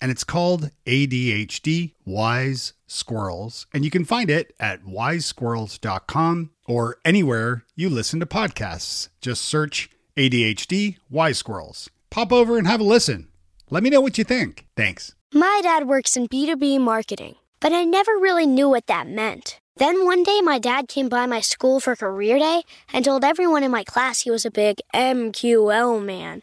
And it's called ADHD Wise Squirrels. And you can find it at wisesquirrels.com or anywhere you listen to podcasts. Just search ADHD Wise Squirrels. Pop over and have a listen. Let me know what you think. Thanks. My dad works in B2B marketing, but I never really knew what that meant. Then one day, my dad came by my school for career day and told everyone in my class he was a big MQL man.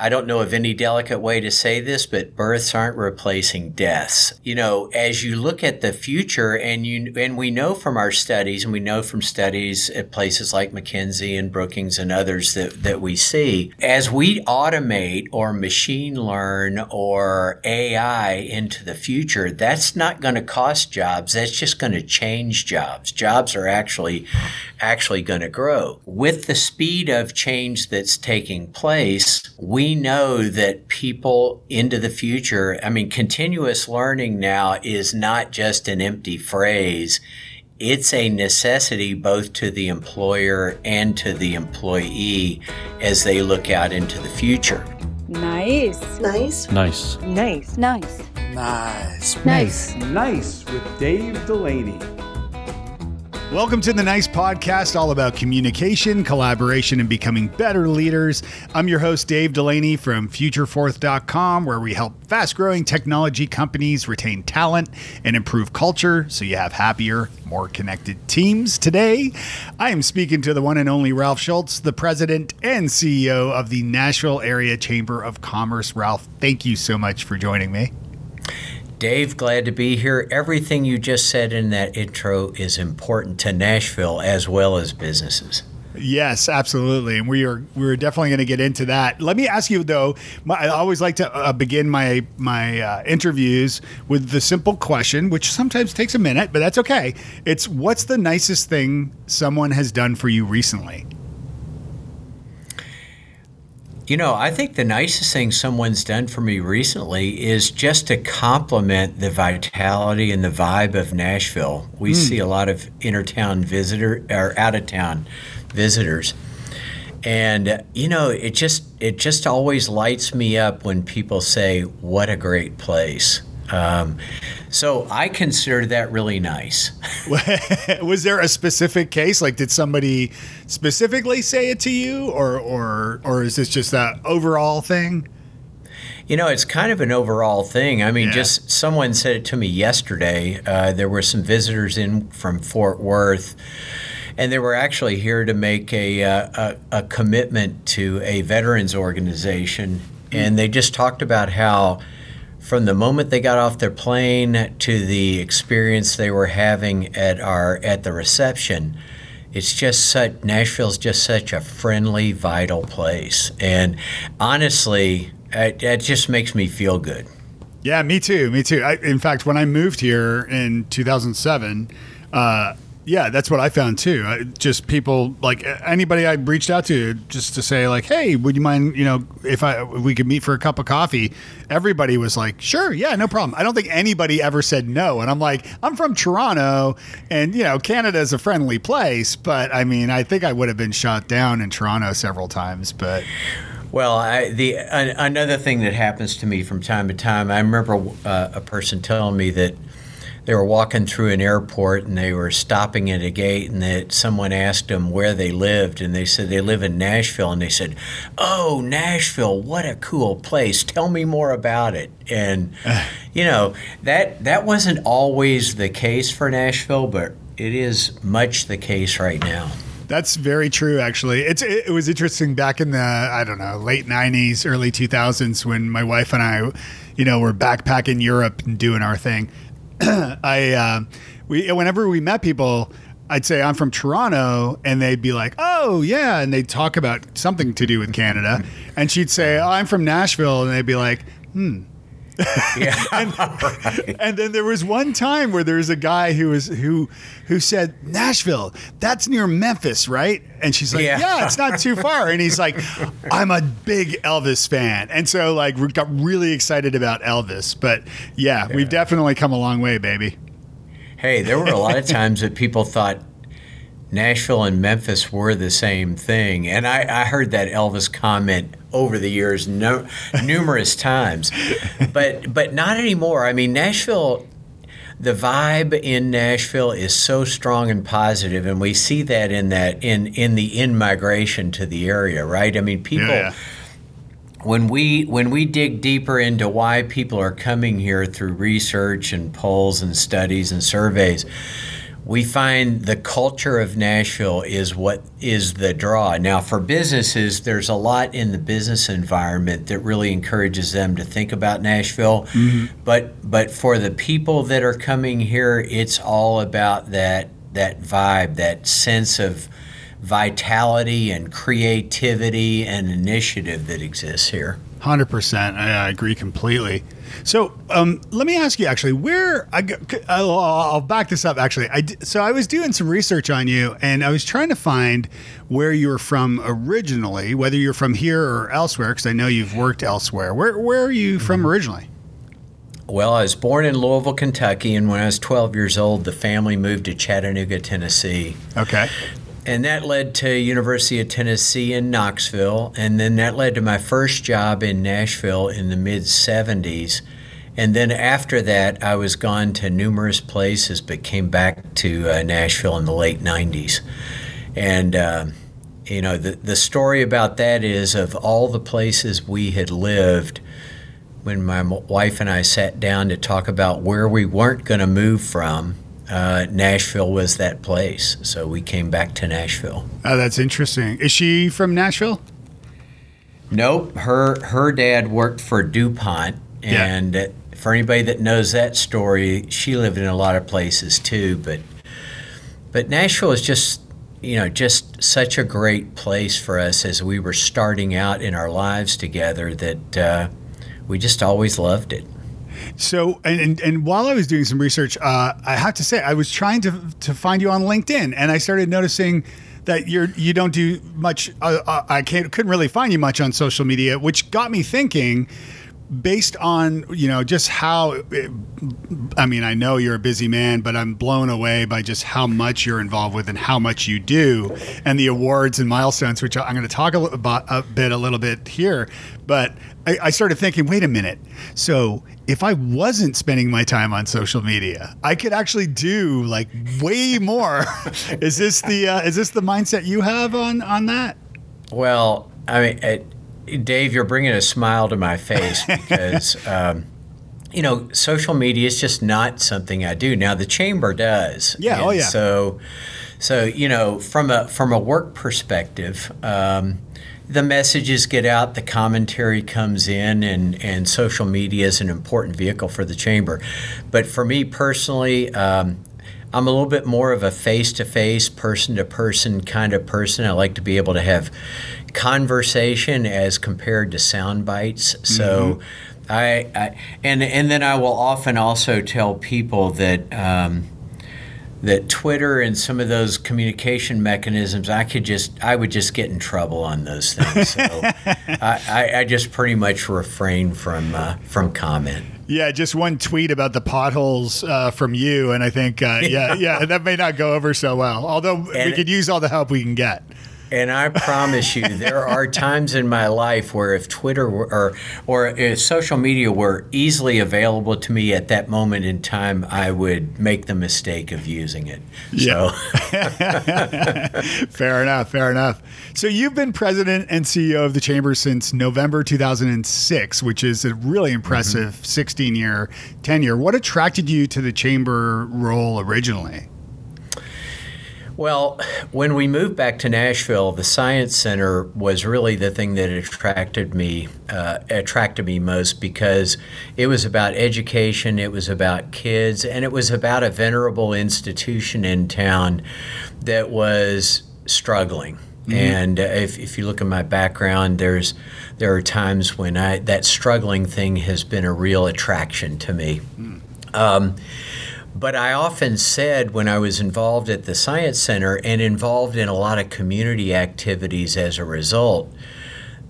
I don't know of any delicate way to say this, but births aren't replacing deaths. You know, as you look at the future and you and we know from our studies and we know from studies at places like McKinsey and Brookings and others that, that we see, as we automate or machine learn or AI into the future, that's not going to cost jobs. That's just going to change jobs. Jobs are actually actually going to grow. With the speed of change that's taking place, we know that people into the future, I mean, continuous learning now is not just an empty phrase. It's a necessity both to the employer and to the employee as they look out into the future. Nice. Nice. Nice. Nice. Nice. Nice. Nice. Nice with Dave Delaney. Welcome to the Nice Podcast, all about communication, collaboration, and becoming better leaders. I'm your host, Dave Delaney from FutureForth.com, where we help fast growing technology companies retain talent and improve culture so you have happier, more connected teams. Today, I am speaking to the one and only Ralph Schulz, the president and CEO of the Nashville Area Chamber of Commerce. Ralph, thank you so much for joining me. Dave, glad to be here. Everything you just said in that intro is important to Nashville as well as businesses. Yes, absolutely, and we are we are definitely going to get into that. Let me ask you though. My, I always like to uh, begin my my uh, interviews with the simple question, which sometimes takes a minute, but that's okay. It's what's the nicest thing someone has done for you recently? You know, I think the nicest thing someone's done for me recently is just to compliment the vitality and the vibe of Nashville. We mm. see a lot of intertown visitor or out of town visitors. And you know, it just it just always lights me up when people say what a great place. Um, so I consider that really nice. was there a specific case? Like, did somebody specifically say it to you, or or or is this just that overall thing? You know, it's kind of an overall thing. I mean, yeah. just someone said it to me yesterday. Uh, there were some visitors in from Fort Worth, and they were actually here to make a, uh, a, a commitment to a veterans organization, and they just talked about how from the moment they got off their plane to the experience they were having at our at the reception it's just such Nashville's just such a friendly vital place. And honestly it, it just makes me feel good. Yeah me too me too. I, in fact when i moved here in 2007 uh, yeah, that's what I found too. I, just people like anybody I reached out to just to say like, "Hey, would you mind, you know, if I if we could meet for a cup of coffee?" Everybody was like, "Sure, yeah, no problem." I don't think anybody ever said no, and I'm like, "I'm from Toronto, and you know, Canada is a friendly place, but I mean, I think I would have been shot down in Toronto several times, but well, I, the another thing that happens to me from time to time, I remember uh, a person telling me that they were walking through an airport and they were stopping at a gate and that someone asked them where they lived and they said they live in Nashville and they said, "Oh, Nashville, what a cool place. Tell me more about it." And you know, that that wasn't always the case for Nashville, but it is much the case right now. That's very true. Actually, it's it, it was interesting back in the I don't know late '90s, early 2000s when my wife and I, you know, were backpacking Europe and doing our thing. I uh, we whenever we met people. I'd say I'm from Toronto, and they'd be like, "Oh yeah," and they'd talk about something to do with Canada, and she'd say, oh, "I'm from Nashville," and they'd be like, "Hmm." Yeah. and, and then there was one time where there was a guy who was who who said Nashville, that's near Memphis, right? And she's like, Yeah. yeah, it's not too far. And he's like, I'm a big Elvis fan, and so like we got really excited about Elvis. But yeah, we've definitely come a long way, baby. Hey, there were a lot of times that people thought Nashville and Memphis were the same thing. And I, I heard that Elvis comment over the years no, numerous times. But but not anymore. I mean Nashville the vibe in Nashville is so strong and positive and we see that in that in in the in migration to the area, right? I mean people Yeah. when we when we dig deeper into why people are coming here through research and polls and studies and surveys, we find the culture of Nashville is what is the draw. Now, for businesses, there's a lot in the business environment that really encourages them to think about Nashville. Mm-hmm. But but for the people that are coming here, it's all about that that vibe, that sense of vitality and creativity and initiative that exists here. Hundred percent, I, agree completely. So, um, let me ask you actually, where I, I'll, I'll back this up. Actually, I so I was doing some research on you, and I was trying to find where you were from originally, whether you're from here or elsewhere, because I know you've worked elsewhere. Where Where are you from originally? Well, I was born in Louisville, Kentucky, and when I was 12 years old, the family moved to Chattanooga, Tennessee. Okay, And that led to University of Tennessee in Knoxville, and then that led to my first job in Nashville in the mid 70s. And then after that, I was gone to numerous places, but came back to uh, Nashville in the late 90s. And uh, you know, the the story about that is of all the places we had lived. When my wife and I sat down to talk about where we weren't going to move from, uh, Nashville was that place. So we came back to Nashville. oh, that's interesting. Is she from Nashville? Nope, her her dad worked for DuPont, and uh, for anybody that knows that story, she lived in a lot of places too. But but Nashville is just you know just such a great place for us as we were starting out in our lives together that uh, we just always loved it. So, and, and, and while I was doing some research, uh, I have to say I was trying to to find you on LinkedIn, and I started noticing that you're you don't do much. Uh, uh, I can't couldn't really find you much on social media, which got me thinking. Based on you know just how, I mean, I know you're a busy man, but I'm blown away by just how much you're involved with and how much you do, and the awards and milestones, which I'm going to talk a, li- about a bit, a little bit here. But I, I started thinking, wait a minute. So if I wasn't spending my time on social media, I could actually do like way more. is this the uh, is this the mindset you have on on that? Well, I mean, uh, Dave, you're bringing a smile to my face because, um, you know, social media is just not something I do. Now, the chamber does. Yeah, oh, yeah. So, so you know, from a from a work perspective. Um, the messages get out, the commentary comes in, and, and social media is an important vehicle for the chamber. But for me personally, um, I'm a little bit more of a face to face, person to person kind of person. I like to be able to have conversation as compared to sound bites. So, I, I and and then I will often also tell people that. Um, that Twitter and some of those communication mechanisms, I could just, I would just get in trouble on those things. So I, I, I just pretty much refrain from uh, from comment. Yeah, just one tweet about the potholes uh, from you, and I think uh, yeah, yeah, that may not go over so well. Although we could use all the help we can get. And I promise you, there are times in my life where if Twitter were, or or if social media were easily available to me at that moment in time, I would make the mistake of using it. Yeah. So. fair enough. Fair enough. So you've been president and CEO of the chamber since November 2006, which is a really impressive mm-hmm. 16 year tenure. What attracted you to the chamber role originally? Well, when we moved back to Nashville, the Science Center was really the thing that attracted me uh, attracted me most because it was about education, it was about kids, and it was about a venerable institution in town that was struggling. Mm-hmm. And uh, if, if you look at my background, there's there are times when I that struggling thing has been a real attraction to me. Mm. Um, but I often said when I was involved at the Science Center and involved in a lot of community activities as a result,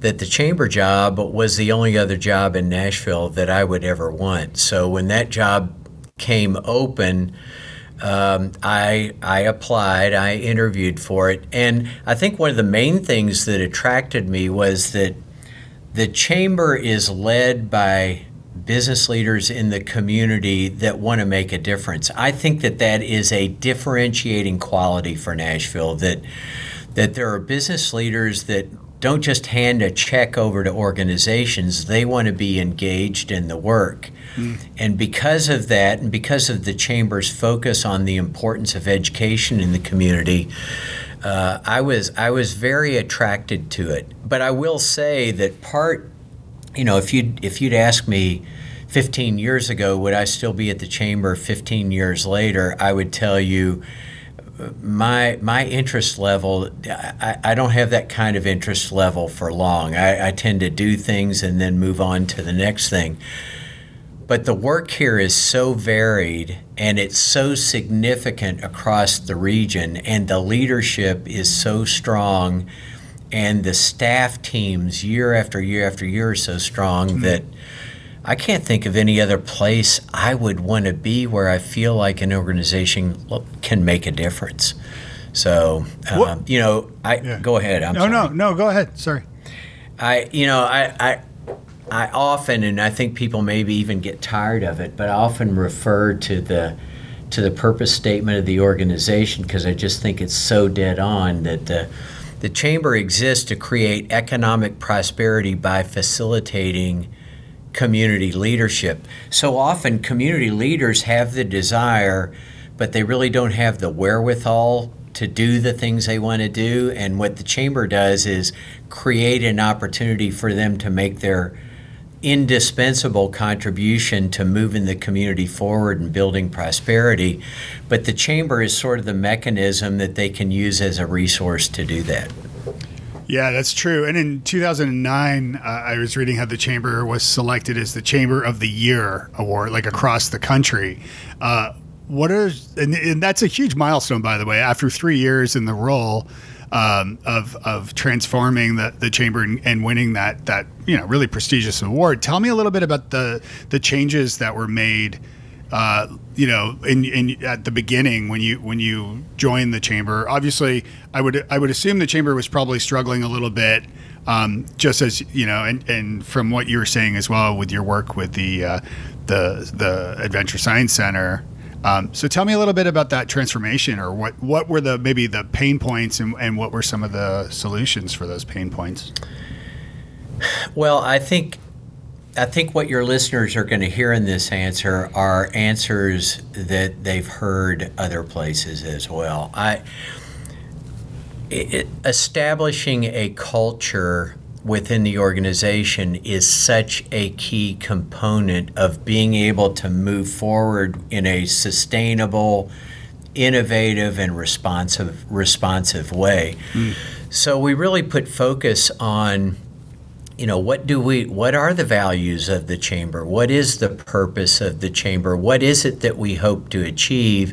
that the chamber job was the only other job in Nashville that I would ever want. So when that job came open, um, I I applied, I interviewed for it, and I think one of the main things that attracted me was that the chamber is led by business leaders in the community that want to make a difference. I think that that is a differentiating quality for Nashville that that there are business leaders that don't just hand a check over to organizations, they want to be engaged in the work. Mm. And because of that, and because of the Chamber's focus on the importance of education in the community, uh, I was I was very attracted to it. But I will say that part, you know, if you if you'd ask me 15 years ago, would I still be at the chamber 15 years later? I would tell you my my interest level I, I don't have that kind of interest level for long. I, I tend to do things and then move on to the next thing. But the work here is so varied and it's so significant across the region, and the leadership is so strong, and the staff teams year after year after year are so strong mm-hmm. that I can't think of any other place I would want to be where I feel like an organization can make a difference. So, um, you know, I yeah. go ahead. I'm no, sorry. no, no. Go ahead. Sorry. I, you know, I, I, I often, and I think people maybe even get tired of it, but I often refer to the to the purpose statement of the organization because I just think it's so dead on that the the chamber exists to create economic prosperity by facilitating community leadership. So often, community leaders have the desire, but they really don't have the wherewithal to do the things they want to do. And what the chamber does is create an opportunity for them to make their indispensable contribution to moving the community forward and building prosperity. But the chamber is sort of the mechanism that they can use as a resource to do that. Yeah, that's true. And in 2009, uh, I was reading how the chamber was selected as the Chamber of the Year award, like across the country. Uh, what are and, and, that's a huge milestone, by the way. After three years in the role um, of of transforming the, the chamber and, and, winning that that you know really prestigious award, tell me a little bit about the the changes that were made uh, you know, in, in at the beginning when you when you joined the chamber. Obviously, I would I would assume the chamber was probably struggling a little bit, um, just as you know, and, and from what you were saying as well with your work with the uh, the the Adventure Science Center. Um, so tell me a little bit about that transformation, or what what were the maybe the pain points, and, and what were some of the solutions for those pain points. Well, I think I think what your listeners are going to hear in this answer are answers that they've heard other places as well. I it, establishing a culture within the organization is such a key component of being able to move forward in a sustainable, innovative, and responsive responsive way. Mm. So we really put focus on you know what do we what are the values of the chamber what is the purpose of the chamber what is it that we hope to achieve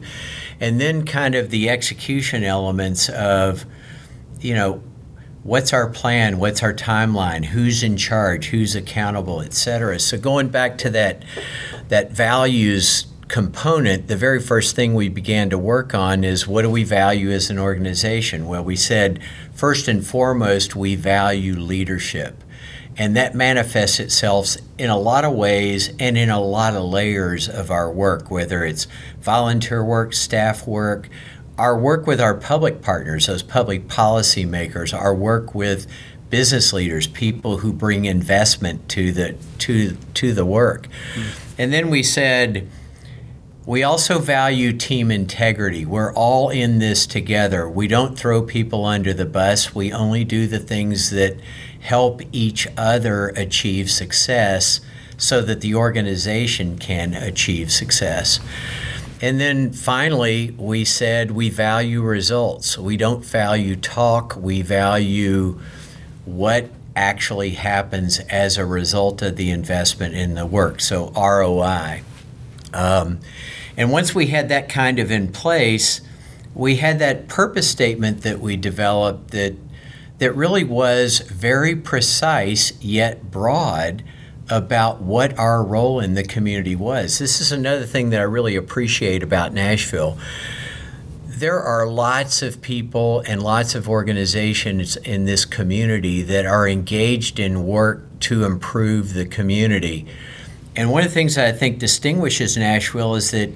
and then kind of the execution elements of you know what's our plan what's our timeline who's in charge who's accountable et cetera so going back to that that values component, the very first thing we began to work on is what do we value as an organization? Well, we said first and foremost, we value leadership. And that manifests itself in a lot of ways and in a lot of layers of our work, whether it's volunteer work, staff work, our work with our public partners, those public policy makers, our work with business leaders, people who bring investment to the to to the work. Mm. And then we said we also value team integrity. We're all in this together. We don't throw people under the bus. We only do the things that help each other achieve success so that the organization can achieve success. And then finally, we said we value results. We don't value talk, we value what actually happens as a result of the investment in the work. So, ROI. Um, and once we had that kind of in place, we had that purpose statement that we developed that that really was very precise yet broad about what our role in the community was. This is another thing that I really appreciate about Nashville. There are lots of people and lots of organizations in this community that are engaged in work to improve the community. And one of the things that I think distinguishes Nashville is that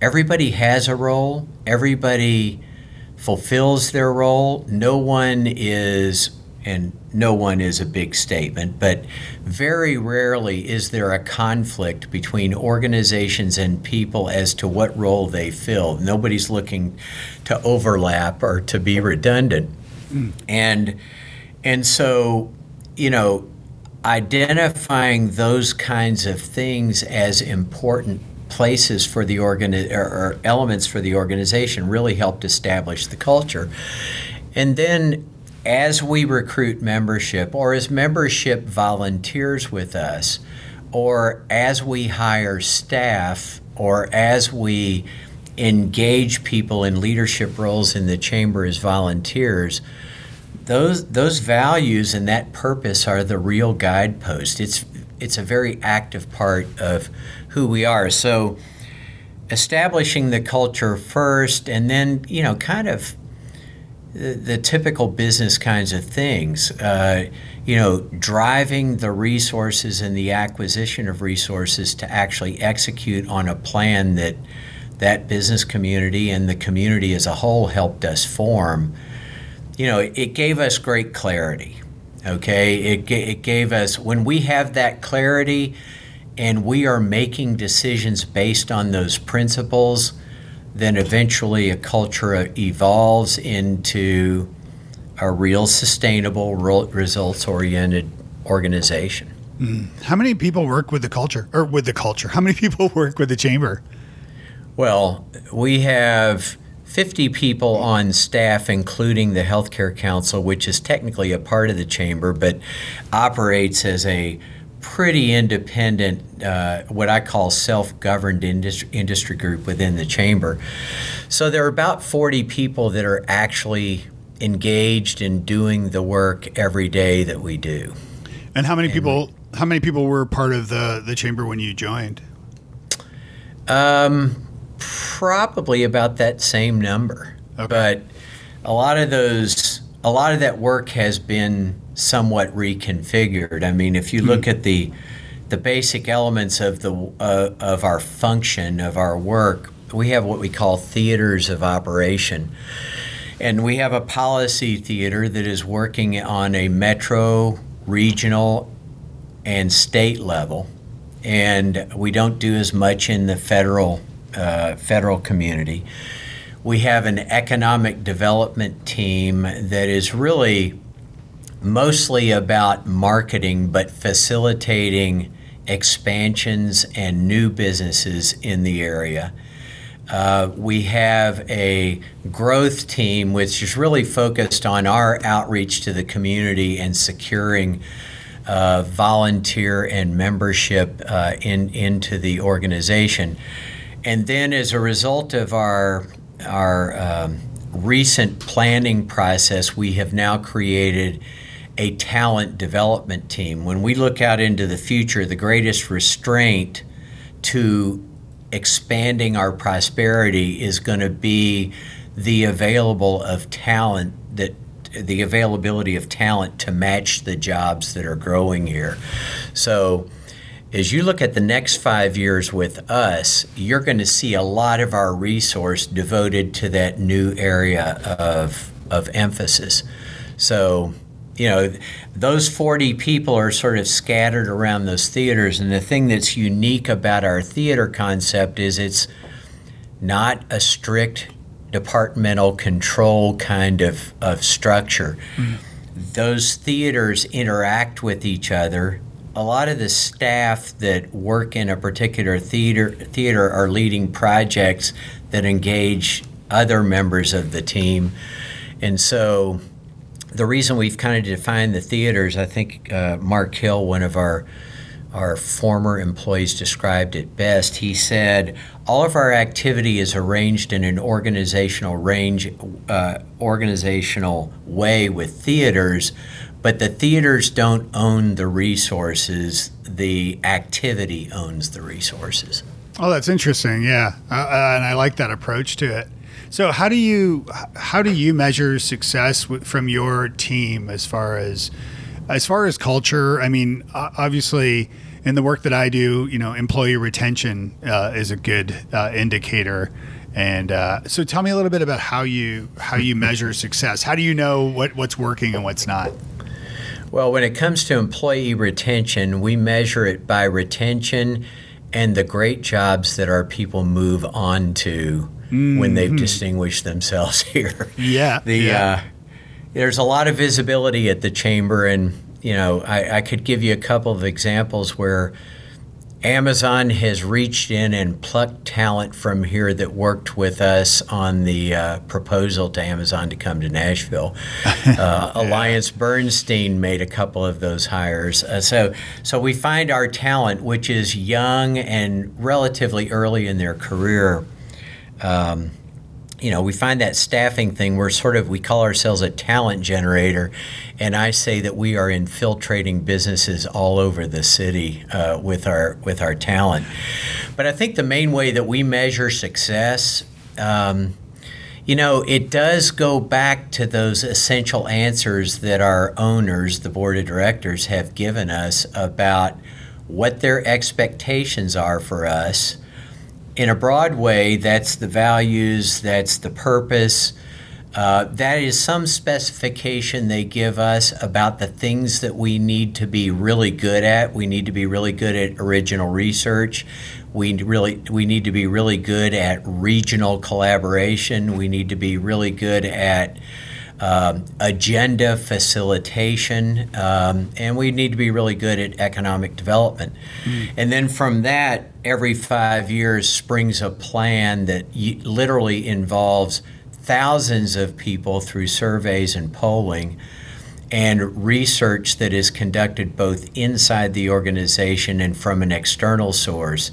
everybody has a role, everybody fulfills their role. No one is, and no one is a big statement, but very rarely is there a conflict between organizations and people as to what role they fill. Nobody's looking to overlap or to be redundant. Mm. And and so, you know, identifying those kinds of things as important places for the organi- or, or elements for the organization really helped establish the culture. And then as we recruit membership or as membership volunteers with us or as we hire staff or as we engage people in leadership roles in the chamber as volunteers those those values and that purpose are the real guidepost it's it's a very active part of who we are. So establishing the culture first and then, you know, kind of the, typical business kinds of things. Uh, you know, driving the resources and the acquisition of resources to actually execute on a plan that that business community and the community as a whole helped us form. You know, it gave us great clarity. Okay, it, it gave us when we have that clarity and we are making decisions based on those principles, then eventually a culture evolves into a real sustainable, results oriented organization. Mm. How many people work with the culture or with the culture? How many people work with the chamber? Well, we have 50 people on staff, including the Healthcare Council, which is technically a part of the chamber but operates as a pretty independent, uh, what I call self governed industry, industry group within the chamber. So there are about 40 people that are actually engaged in doing the work every day that we do. And how many and people? How many people were part of the the chamber when you joined? Um, probably about that same number. Okay. But a lot of those, a lot of that work has been somewhat reconfigured. I mean, if you look mm-hmm. at the the basic elements of the uh, of our function of our work, we have what we call theaters of operation. And we have a policy theater that is working on a metro, regional, and state level. And we don't do as much in the federal uh, federal community. We have an economic development team that is really mostly about marketing, but facilitating expansions and new businesses in the area. Uh, we have a growth team which is really focused on our outreach to the community and securing uh, volunteer and membership uh, in, into the organization. And then, as a result of our, our um, recent planning process, we have now created a talent development team. When we look out into the future, the greatest restraint to expanding our prosperity is going to be the available of talent that the availability of talent to match the jobs that are growing here. So as you look at the next five years with us, you're going to see a lot of our resource devoted to that new area of, of emphasis. So, you know, those 40 people are sort of scattered around those theaters. And the thing that's unique about our theater concept is it's not a strict departmental control kind of, of structure. Mm-hmm. Those theaters interact with each other. A lot of the staff that work in a particular theater theater are leading projects that engage other members of the team. And so the reason we've kind of defined the theaters, I think uh, Mark Hill, one of our our former employees described it best. He said, "All of our activity is arranged in an organizational range, uh, organizational way with theaters, but the theaters don't own the resources. The activity owns the resources." Oh, that's interesting. Yeah, uh, uh and I like that approach to it. So, how do you how do you measure success w- from your team as far as as far as culture, I mean, obviously, in the work that I do, you know, employee retention uh, is a good uh, indicator. And uh, so, tell me a little bit about how you how you measure success. How do you know what, what's working and what's not? Well, when it comes to employee retention, we measure it by retention and the great jobs that our people move on to mm-hmm. when they've mm-hmm. distinguished themselves here. Yeah. The yeah. Uh, there's a lot of visibility at the chamber, and you know, I, I could give you a couple of examples where Amazon has reached in and plucked talent from here that worked with us on the uh, proposal to Amazon to come to Nashville. Uh, Alliance Bernstein made a couple of those hires. Uh, so, so we find our talent, which is young and relatively early in their career. Um, you know, we find that staffing thing, we're sort of, we call ourselves a talent generator. And I say that we are infiltrating businesses all over the city uh, with, our, with our talent. But I think the main way that we measure success, um, you know, it does go back to those essential answers that our owners, the board of directors, have given us about what their expectations are for us in a broad way, that's the values, that's the purpose. Uh, that is some specification they give us about the things that we need to be really good at. We need to be really good at original research. We really we need to be really good at regional collaboration. We need to be really good at um, agenda facilitation, um, and we need to be really good at economic development. Mm. And then from that, every five years springs a plan that literally involves thousands of people through surveys and polling and research that is conducted both inside the organization and from an external source.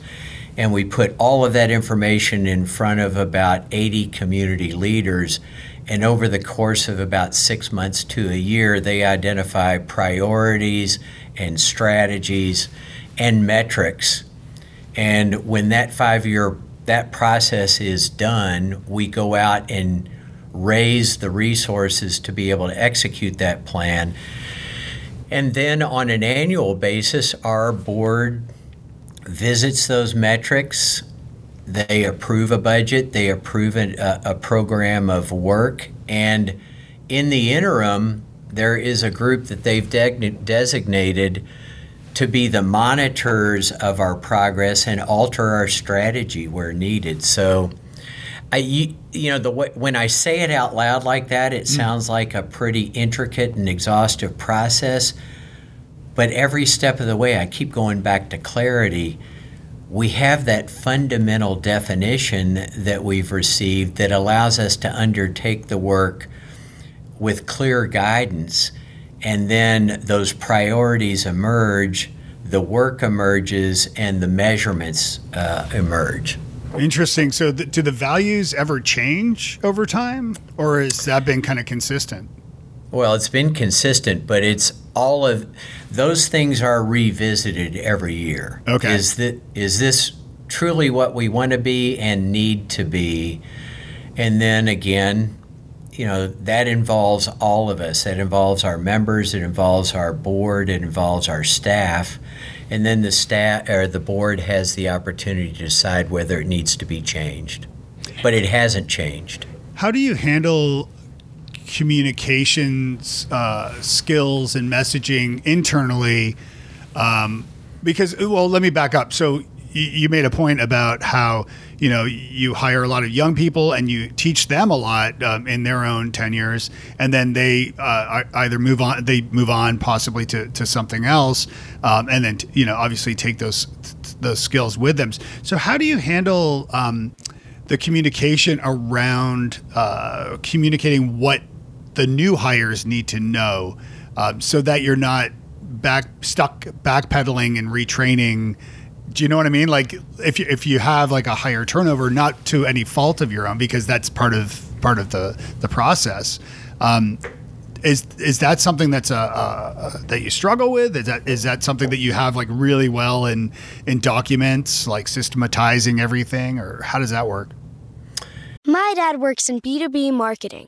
And we put all of that information in front of about 80 community leaders and over the course of about six months to a year, they identify priorities and strategies and metrics. And when that five year that process is done, we go out and raise the resources to be able to execute that plan. And then on an annual basis, our board visits those metrics they approve a budget, they approve a, a program of work, and in the interim, there is a group that they've de- designated to be the monitors of our progress and alter our strategy where needed. So, I, you, you know, the way, when I say it out loud like that, it mm. sounds like a pretty intricate and exhaustive process. But every step of the way, I keep going back to clarity we have that fundamental definition that we've received that allows us to undertake the work with clear guidance. And then those priorities emerge, the work emerges, and the measurements uh, emerge. Interesting. So, th- do the values ever change over time, or has that been kind of consistent? Well, it's been consistent, but it's all of those things are revisited every year. Okay. Is that is this truly what we want to be and need to be. And then again, you know, that involves all of us. That involves our members, it involves our board, it involves our staff. And then the staff or the board has the opportunity to decide whether it needs to be changed. But it hasn't changed. How do you handle communications uh, skills and messaging internally? Um, because, well, let me back up. So you made a point about how you know you hire a lot of young people and you teach them a lot um, in their own tenures and then they uh, either move on they move on possibly to, to something else um, and then you know obviously take those those skills with them so how do you handle um, the communication around uh, communicating what the new hires need to know um, so that you're not back stuck backpedaling and retraining do you know what I mean? Like if you, if you have like a higher turnover, not to any fault of your own, because that's part of part of the the process. Um, is is that something that's a, a, a, that you struggle with? Is that is that something that you have like really well in in documents, like systematizing everything, or how does that work? My dad works in B two B marketing,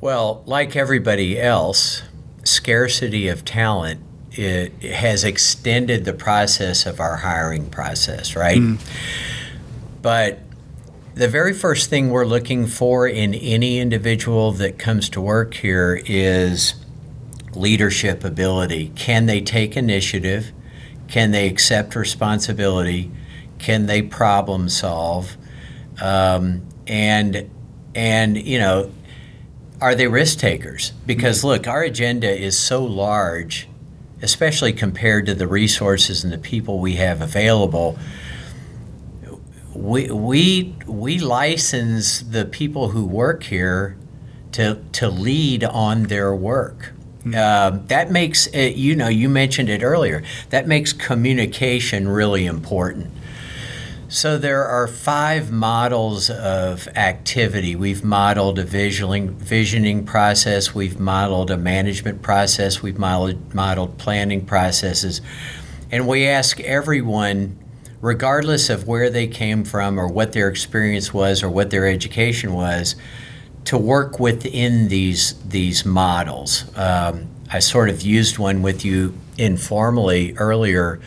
Well, like everybody else, scarcity of talent it, has extended the process of our hiring process, right? Mm. But the very first thing we're looking for in any individual that comes to work here is leadership ability. Can they take initiative? Can they accept responsibility? Can they problem solve? Um, and and you know, are they risk takers? Because look, our agenda is so large especially compared to the resources and the people we have available. We, we, we license the people who work here to, to lead on their work. Mm-hmm. Uh, that makes it, you know, you mentioned it earlier, that makes communication really important. So there are five models of activity. We've modeled a visioning, visioning process, we've modeled a management process, we've modeled, modeled planning processes, and we ask everyone, regardless of where they came from or what their experience was or what their education was, to work within these these models. Um, I sort of used one with you informally earlier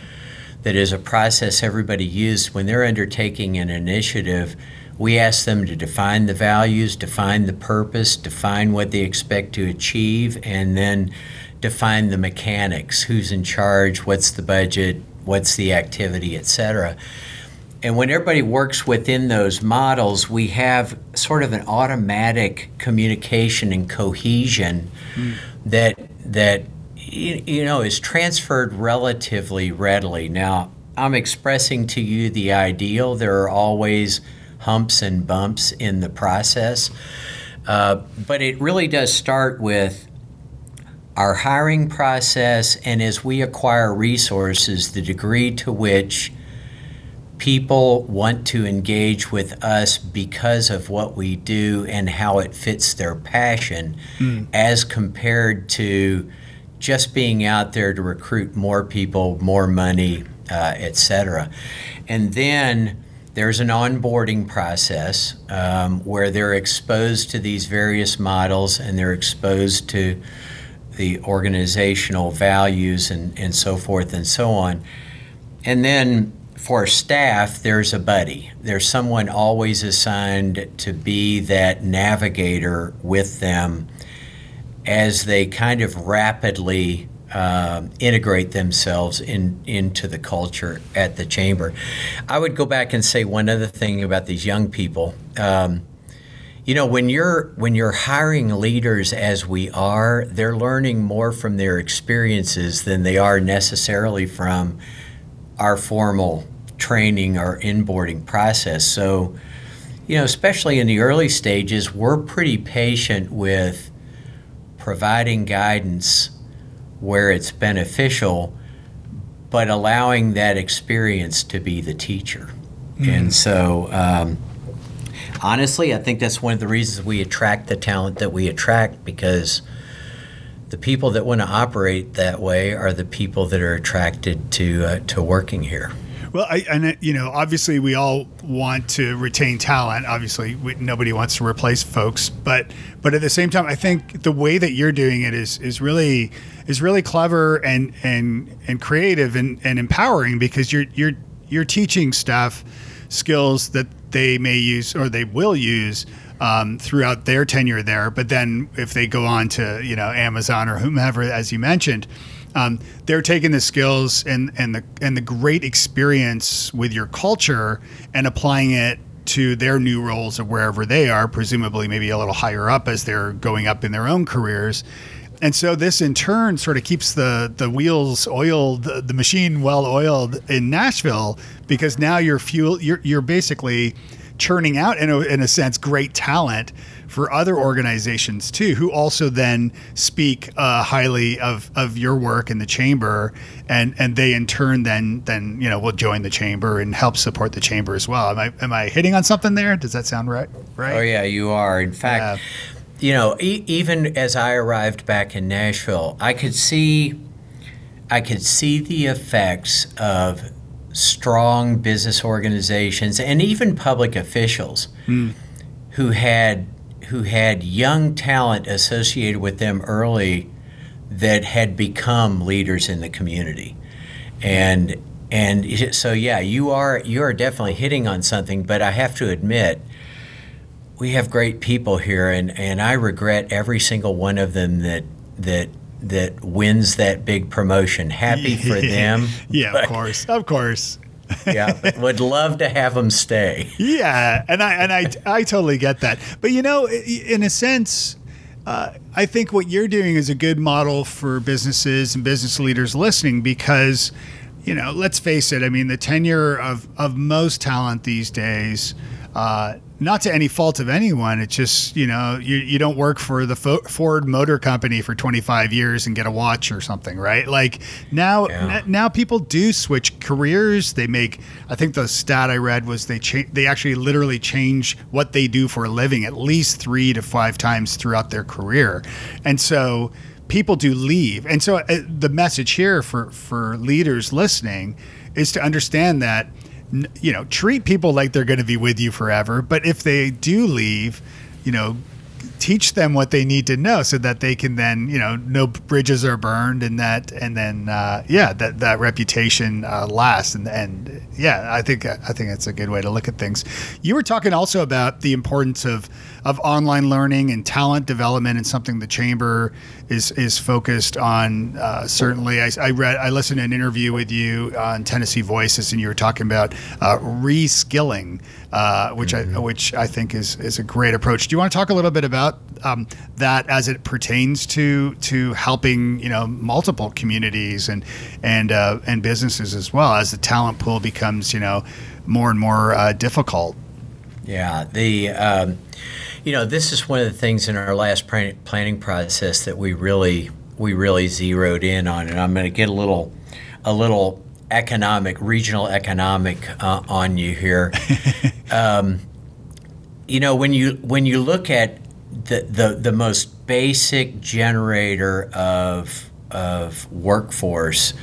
that is a process everybody used when they're undertaking an initiative. We ask them to define the values, define the purpose, define what they expect to achieve, and then define the mechanics who's in charge, what's the budget, what's the activity, etc. And when everybody works within those models, we have sort of an automatic communication and cohesion mm. that that you know, is transferred relatively readily. Now, I'm expressing to you the ideal. There are always humps and bumps in the process, uh, but it really does start with our hiring process and as we acquire resources, the degree to which people want to engage with us because of what we do and how it fits their passion mm. as compared to just being out there to recruit more people, more money, uh, et cetera. And then there's an onboarding process um, where they're exposed to these various models and they're exposed to the organizational values and, and so forth and so on. And then for staff, there's a buddy. There's someone always assigned to be that navigator with them as they kind of rapidly um, integrate themselves in, into the culture at the chamber. I would go back and say one other thing about these young people. Um, you know, when you're when you're hiring leaders as we are, they're learning more from their experiences than they are necessarily from our formal training or inboarding process. So, you know, especially in the early stages, we're pretty patient with providing guidance where it's beneficial, but allowing that experience to be the teacher. Mm-hmm. And so, um, honestly, I think that's one of the reasons we attract the talent that we attract because the people that want to operate that way are the people that are attracted to uh, to working here. Well, I, and you know, obviously, we all want to retain talent. Obviously, we, nobody wants to replace folks, but but at the same time, I think the way that you're doing it is is really is really clever and and and creative and, and empowering because you're you're you're teaching staff skills that they may use or they will use um, throughout their tenure there. But then if they go on to you know Amazon or whomever, as you mentioned, um, they're taking the skills and and the and the great experience with your culture and applying it to their new roles of wherever they are, presumably maybe a little higher up as they're going up in their own careers. And so this in turn sort of keeps the the wheels oiled, the, the machine well oiled in Nashville because now you're fuel you're you're basically churning out in a, in a sense great talent for other organizations too, who also then speak uh, highly of, of your work in the chamber, and and they in turn then then you know will join the chamber and help support the chamber as well. Am I am I hitting on something there? Does that sound right? Right? Oh yeah, you are. In fact, yeah. you know, e- even as I arrived back in Nashville, I could see I could see the effects of strong business organizations and even public officials mm. who had who had young talent associated with them early that had become leaders in the community. And and so yeah, you are you are definitely hitting on something, but I have to admit we have great people here and, and I regret every single one of them that that that wins that big promotion. Happy for them. yeah, of course. Of course yeah, would love to have them stay. Yeah, and I and I I totally get that. But you know, in a sense, uh, I think what you're doing is a good model for businesses and business leaders listening because, you know, let's face it. I mean, the tenure of of most talent these days. Uh, not to any fault of anyone. It's just you know you, you don't work for the Ford Motor Company for 25 years and get a watch or something, right? Like now yeah. n- now people do switch careers. They make I think the stat I read was they cha- they actually literally change what they do for a living at least three to five times throughout their career, and so people do leave. And so uh, the message here for for leaders listening is to understand that you know, treat people like they're going to be with you forever. But if they do leave, you know, teach them what they need to know so that they can then you know no bridges are burned and that and then uh, yeah that that reputation uh, lasts and and yeah I think I think that's a good way to look at things. You were talking also about the importance of of online learning and talent development and something the chamber is is focused on. Uh, certainly, I, I, read I listened to an interview with you on Tennessee Voices and you were talking about uh, reskilling uh, which mm-hmm. I which I think is is a great approach. Do you want to talk a little bit about um, that as it pertains to to helping you know multiple communities and and uh, and businesses as well as the talent pool becomes you know more and more uh, difficult? Yeah, the um, you know this is one of the things in our last planning process that we really we really zeroed in on, and I'm going to get a little a little economic, regional economic uh, on you here. um, you know, when you when you look at the, the, the most basic generator of of workforce,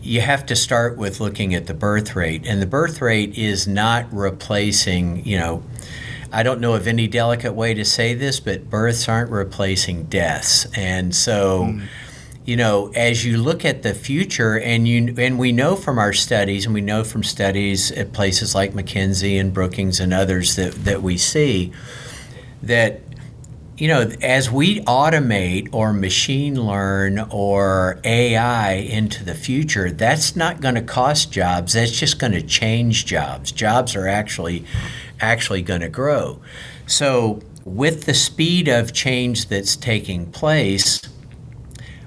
you have to start with looking at the birth rate, and the birth rate is not replacing. You know, I don't know of any delicate way to say this, but births aren't replacing deaths, and so. Mm you know, as you look at the future, and you and we know from our studies, and we know from studies at places like McKinsey and Brookings and others that that we see that you know, as we automate or machine learn or AI into the future, that's not going to cost jobs. That's just going to change jobs. Jobs are actually actually going to grow. So, with the speed of change that's taking place,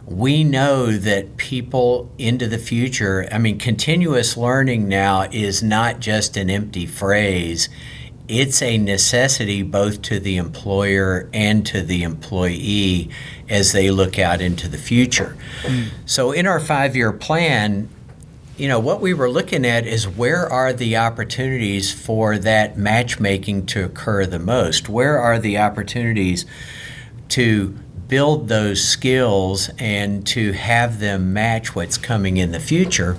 we know that people into the future, I mean, continuous learning now is not just an empty phrase it's a necessity both to the employer and to the employee as they look out into the future. Mm. So, in our five year plan, you know, what we were looking at is where are the opportunities for that matchmaking to occur the most? Where are the opportunities to build those skills and to have them match what's coming in the future?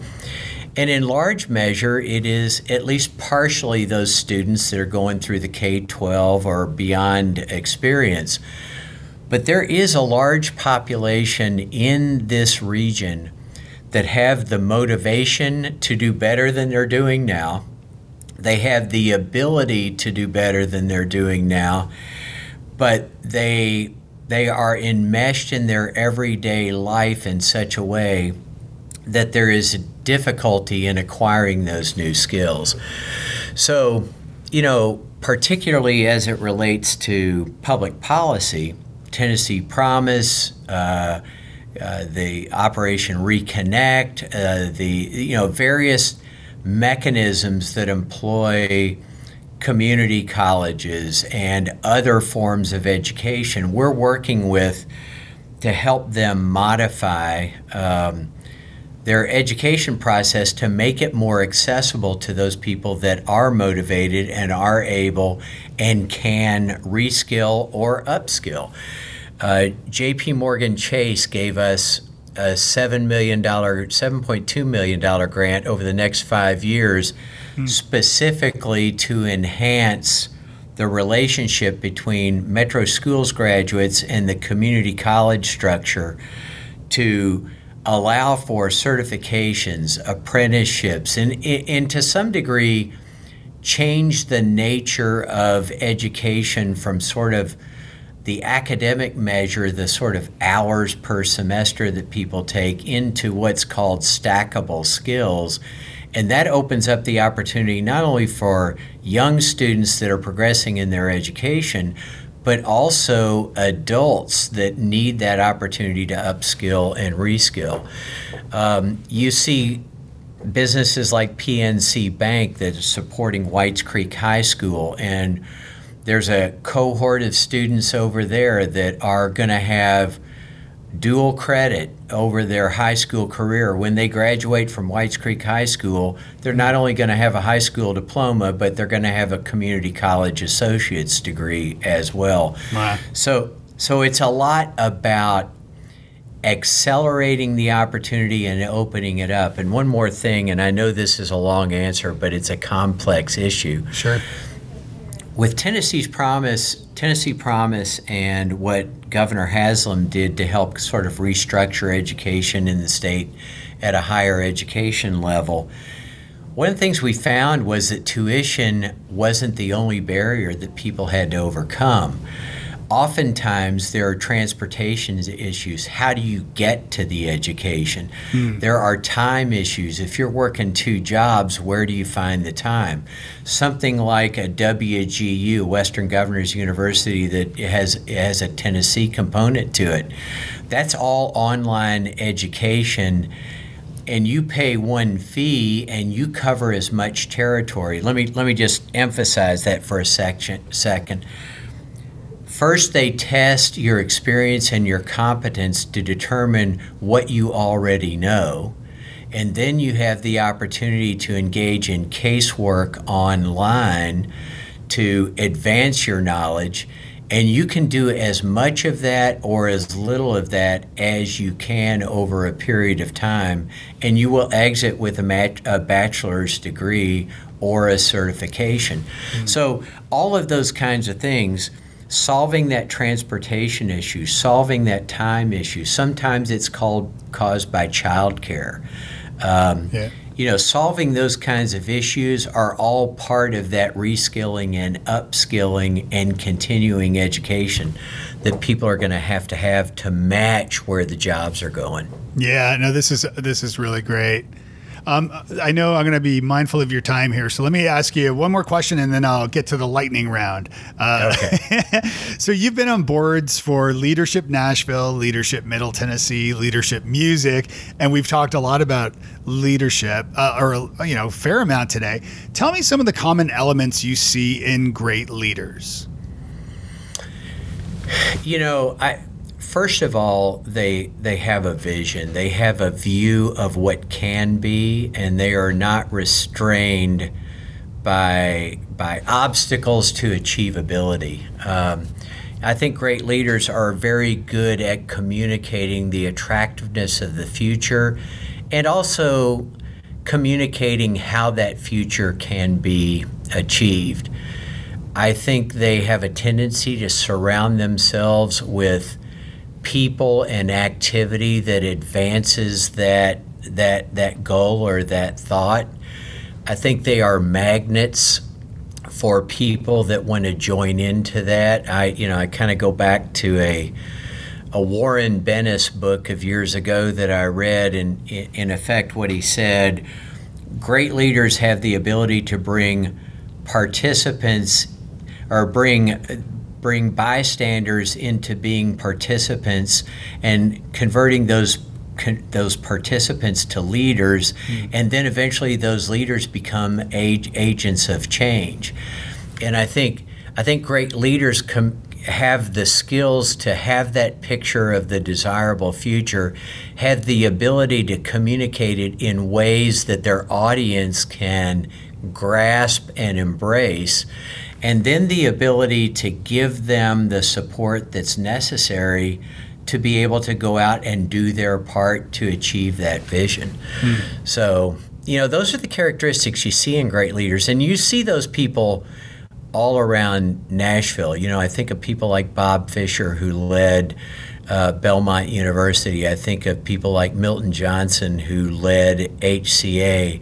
And in large measure, it is at least partially those students that are going through the K 12 or beyond experience. But there is a large population in this region that have the motivation to do better than they're doing now. They have the ability to do better than they're doing now, but they they are enmeshed in their everyday life in such a way that there is difficulty in acquiring those new skills. So, you know, particularly as it relates to public policy, Tennessee Promise, uh, uh, the Operation Reconnect, uh, the you know various mechanisms that employ community colleges and other forms of education. We're working with to help them modify um, their education process to make it more accessible to those people that are motivated and are able and can reskill or upskill. Uh, JP Morgan Chase gave us a $7 million, $7.2 million grant over the next five years hmm. specifically to enhance the relationship between Metro Schools graduates and the community college structure to allow for certifications, apprenticeships, and, and to some degree change the nature of education from sort of the academic measure, the sort of hours per semester that people take, into what's called stackable skills. And that opens up the opportunity not only for young students that are progressing in their education, but also adults that need that opportunity to upskill and reskill. Um, you see businesses like PNC Bank that is supporting Whites Creek High School, and there's a cohort of students over there that are going to have dual credit over their high school career. When they graduate from Whites Creek High School, they're not only going to have a high school diploma, but they're going to have a community college associate's degree as well. Wow. So, so it's a lot about accelerating the opportunity and opening it up. And one more thing, and I know this is a long answer, but it's a complex issue. Sure. With Tennessee's promise Tennessee Promise and what Governor Haslam did to help sort of restructure education in the state at a higher education level. One of the things we found was that tuition wasn't the only barrier that people had to overcome oftentimes there are transportation issues. How do you get to the education? Mm. There are time issues. If you're working two jobs, where do you find the time? Something like a WGU, Western Governors University, that has has a Tennessee component to it. That's all online education and you pay one fee and you cover as much territory. Let me let me just emphasize that for a section, second. First, they test your experience and your competence to determine what you already know. And then you have the opportunity to engage in casework online to advance your knowledge. And you can do as much of that or as little of that as you can over a period of time. And you will exit with a, mat- a bachelor's degree or a certification. Mm-hmm. So, all of those kinds of things solving that transportation issue, solving that time issue. Sometimes it's called caused by childcare. Um, Yeah. You know, solving those kinds of issues are all part of that reskilling and upskilling and continuing education that people are going to have to have to match where the jobs are going. Yeah, no, this is this is really great. Um, I know I'm going to be mindful of your time here, so let me ask you one more question, and then I'll get to the lightning round. Uh, Okay. so you've been on boards for Leadership Nashville, Leadership Middle Tennessee, Leadership Music, and we've talked a lot about leadership, uh, or you know, fair amount today. Tell me some of the common elements you see in great leaders. You know, I first of all, they they have a vision. They have a view of what can be, and they are not restrained by by obstacles to achievability. Um, I think great leaders are very good at communicating the attractiveness of the future, and also communicating how that future can be achieved. I think they have a tendency to surround themselves with people and activity that advances that that that goal or that thought. I think they are magnets for people that want to join into that. I you know I kind of go back to a a Warren Bennis book of years ago that I read, and in, in effect, what he said: great leaders have the ability to bring participants or bring bring bystanders into being participants and converting those con- those participants to leaders hmm. and then eventually those leaders become age, agents of change. And i think i think great leaders com- have the skills to have that picture of the desirable future have the ability to communicate it in ways that their audience can grasp and embrace and then the ability to give them the support that's necessary to be able to go out and do their part to achieve that vision. So, you know, those are the characteristics you see in great leaders, and you see those people all around Nashville. You know, I think of people like Bob Fisher, who led uh, Belmont University. I think of people like Milton Johnson, who led HCA.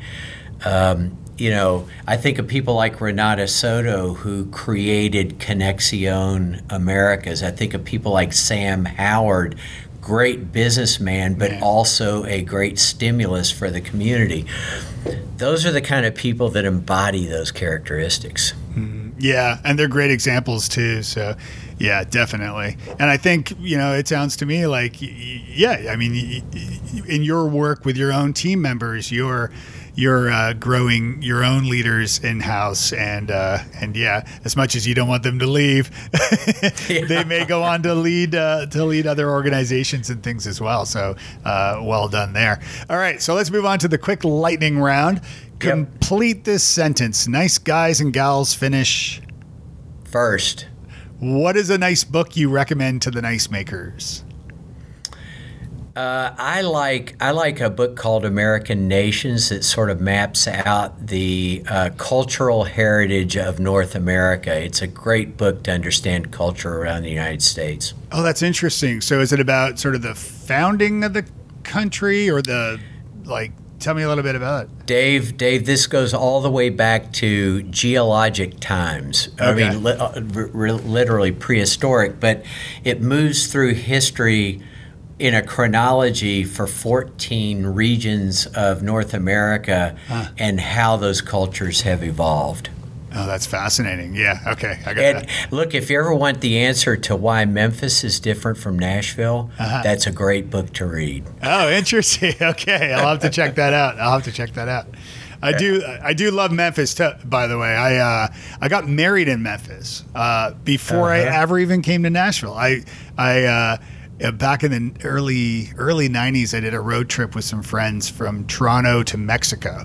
Um, you know, I think of people like Renata Soto, who created Conexion Americas. I think of people like Sam Howard, great businessman, but also a great stimulus for the community. Those are the kind of people that embody those characteristics. Mm-hmm. Yeah, and they're great examples too. So, yeah, definitely. And I think you know it sounds to me like, yeah, I mean, in your work with your own team members, you're you're uh, growing your own leaders in house, and uh, and yeah, as much as you don't want them to leave, they may go on to lead uh, to lead other organizations and things as well. So, uh, well done there. All right, so let's move on to the quick lightning round. Yep. Complete this sentence. Nice guys and gals finish. First, What is a nice book you recommend to the nice makers? Uh, I like I like a book called American Nations that sort of maps out the uh, cultural heritage of North America. It's a great book to understand culture around the United States. Oh, that's interesting. So, is it about sort of the founding of the country, or the like? Tell me a little bit about it. Dave, Dave, this goes all the way back to geologic times. Okay. I mean, li- uh, literally prehistoric, but it moves through history in a chronology for 14 regions of North America and how those cultures have evolved. Oh, that's fascinating. Yeah. Okay, I got And that. look, if you ever want the answer to why Memphis is different from Nashville, that's a great book to read. Oh, interesting. Okay, I'll have to check that out. I'll have to check that out. I do. I do love Memphis. Too, by the way, I uh, I got married in Memphis uh, before I Uh-huh. ever even came to Nashville. I I. Uh, Back in the early early '90s, I did a road trip with some friends from Toronto to Mexico.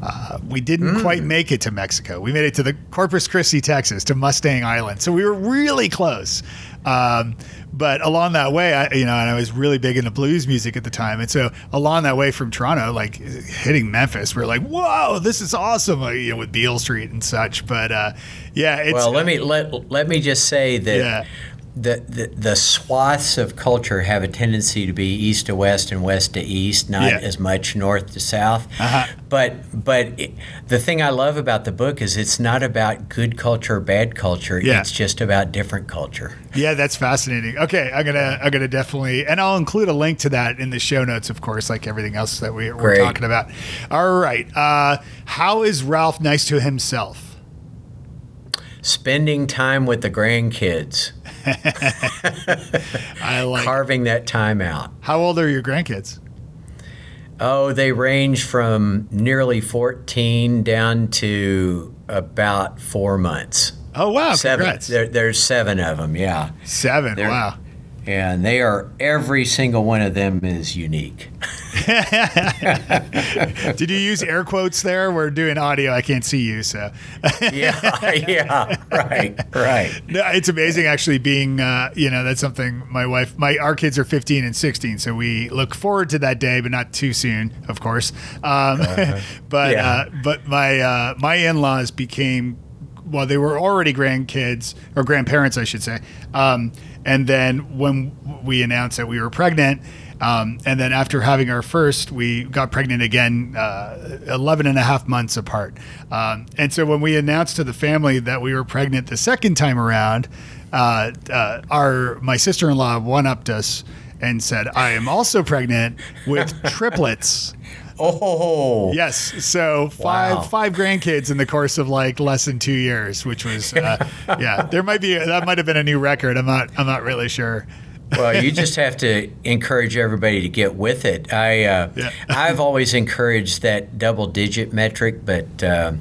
Uh, we didn't quite make it to Mexico. We made it to the Corpus Christi, Texas, to Mustang Island. So we were really close. Um, but along that way, I, you know, and I was really big into blues music at the time, and so along that way from Toronto, like hitting Memphis, we are like, "Whoa, this is awesome!" Like, you know, with Beale Street and such. But uh, yeah, it's, well, let me let let me just say that. Yeah. The, the, the swaths of culture have a tendency to be east to west and west to east, not Yeah. as much north to south. Uh-huh. But but it, the thing I love about the book is it's not about good culture or bad culture. Yeah. It's just about different culture. Yeah, that's fascinating. Okay, I'm gonna I'm gonna definitely, and I'll include a link to that in the show notes, of course, like everything else that we, we're Great. talking about. All right, uh, how is Ralph nice to himself? Spending time with the grandkids, I like. carving that time out. how old are your grandkids? Oh, they range from nearly 14 down to about four months. Oh wow, seven. congrats! There, there's seven of them. Yeah, 7 They're- wow. And they are every single one of them is unique. Did you use air quotes there? We're doing audio. I can't see you, so Yeah, yeah, right, right. No, it's amazing actually being uh, you know that's something my wife my our kids are 15 and 16 so we look forward to that day but not too soon of course um, but Yeah. uh, but my uh, my in-laws became well they were already grandkids or grandparents I should say um, and then when we announced that we were pregnant um, and then after having our first, we got pregnant again uh, 11 and a half months apart. Um, and so when we announced to the family that we were pregnant the second time around, uh, uh, our my sister-in-law one-upped us and said, I am also pregnant with triplets. Oh, Yes, so five Wow. five grandkids in the course of like less than two years, which was uh, yeah. There might be that might have been a new record. I'm not I'm not really sure. well, you just have to encourage everybody to get with it. I, uh, Yeah. I've always encouraged that double-digit metric, but uh,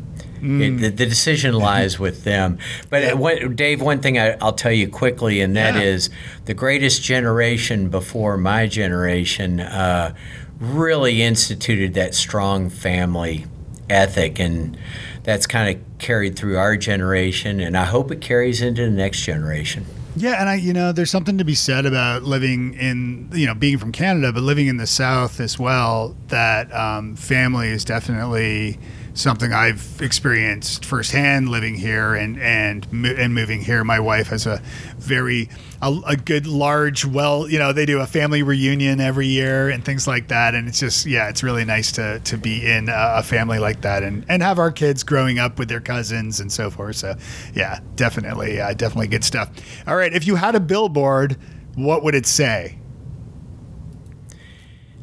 it, the, the decision lies with them. But uh, what, Dave, one thing I, I'll tell you quickly, and that Yeah. is the greatest generation before my generation uh, really instituted that strong family ethic, and that's kind of carried through our generation, and I hope it carries into the next generation. Yeah, and I, you know, there's something to be said about living in, you know, being from Canada, but living in the South as well. That um, family is definitely something I've experienced firsthand living here and and and moving here. My wife has a very a, a good large, well, you know, they do a family reunion every year and things like that, and it's just yeah, it's really nice to to be in a, family like that and and have our kids growing up with their cousins and so forth. So yeah, definitely, uh, definitely good stuff. All right, if you had a billboard, what would it say?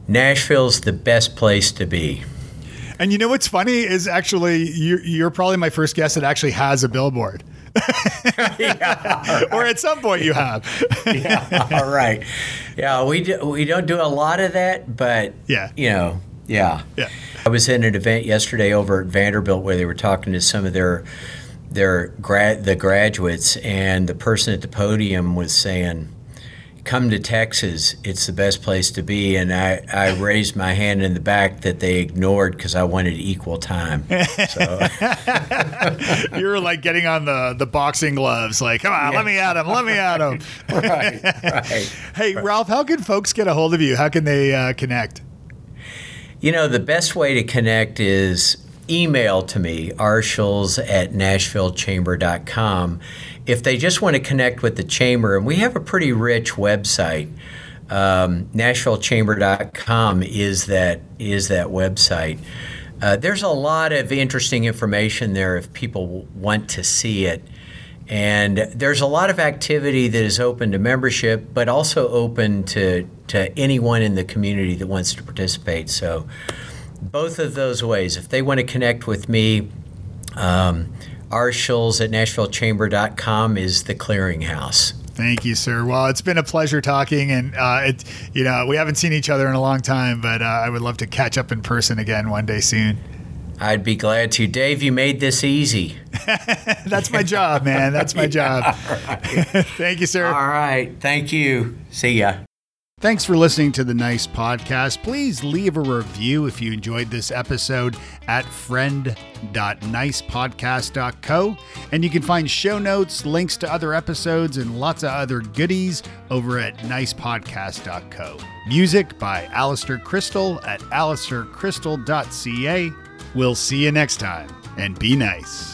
Nashville's the best place to be. And you know what's funny is actually you're, you're probably my first guest that actually has a billboard. or at some point you have. yeah, all right. Yeah, we do, we don't do a lot of that, but Yeah. you know, yeah. Yeah. I was in an event yesterday over at Vanderbilt where they were talking to some of their their grad the graduates, and the person at the podium was saying. Come to Texas; it's the best place to be. And I, I raised my hand in the back that they ignored because I wanted equal time. So you were like getting on the, the boxing gloves, like, come on, let me at him, let me at him. right, right. hey, Ralph, how can folks get a hold of you? How can they uh, connect? You know, the best way to connect is email to me, rschulz at nashvillechamber.com. If they just want to connect with the chamber, and we have a pretty rich website, um, nashvillechamber.com is that is that website. Uh, there's a lot of interesting information there if people want to see it. And there's a lot of activity that is open to membership, but also open to, to anyone in the community that wants to participate. So, both of those ways. If they want to connect with me, um, RSchulz at NashvilleChamber.com is the clearinghouse. Thank you, sir. Well, it's been a pleasure talking, and uh, it, you know, we haven't seen each other in a long time, but uh, I would love to catch up in person again one day soon. I'd be glad to. Dave, you made this easy. That's my job, man. That's my job. Thank you, sir. All right. Thank you. See ya. Thanks for listening to the Nice Podcast. Please leave a review if you enjoyed this episode at friend.nicepodcast.co. And you can find show notes, links to other episodes, and lots of other goodies over at nicepodcast.co. Music by Alistair Crystal at alistaircrystal.ca. We'll see you next time, and be nice.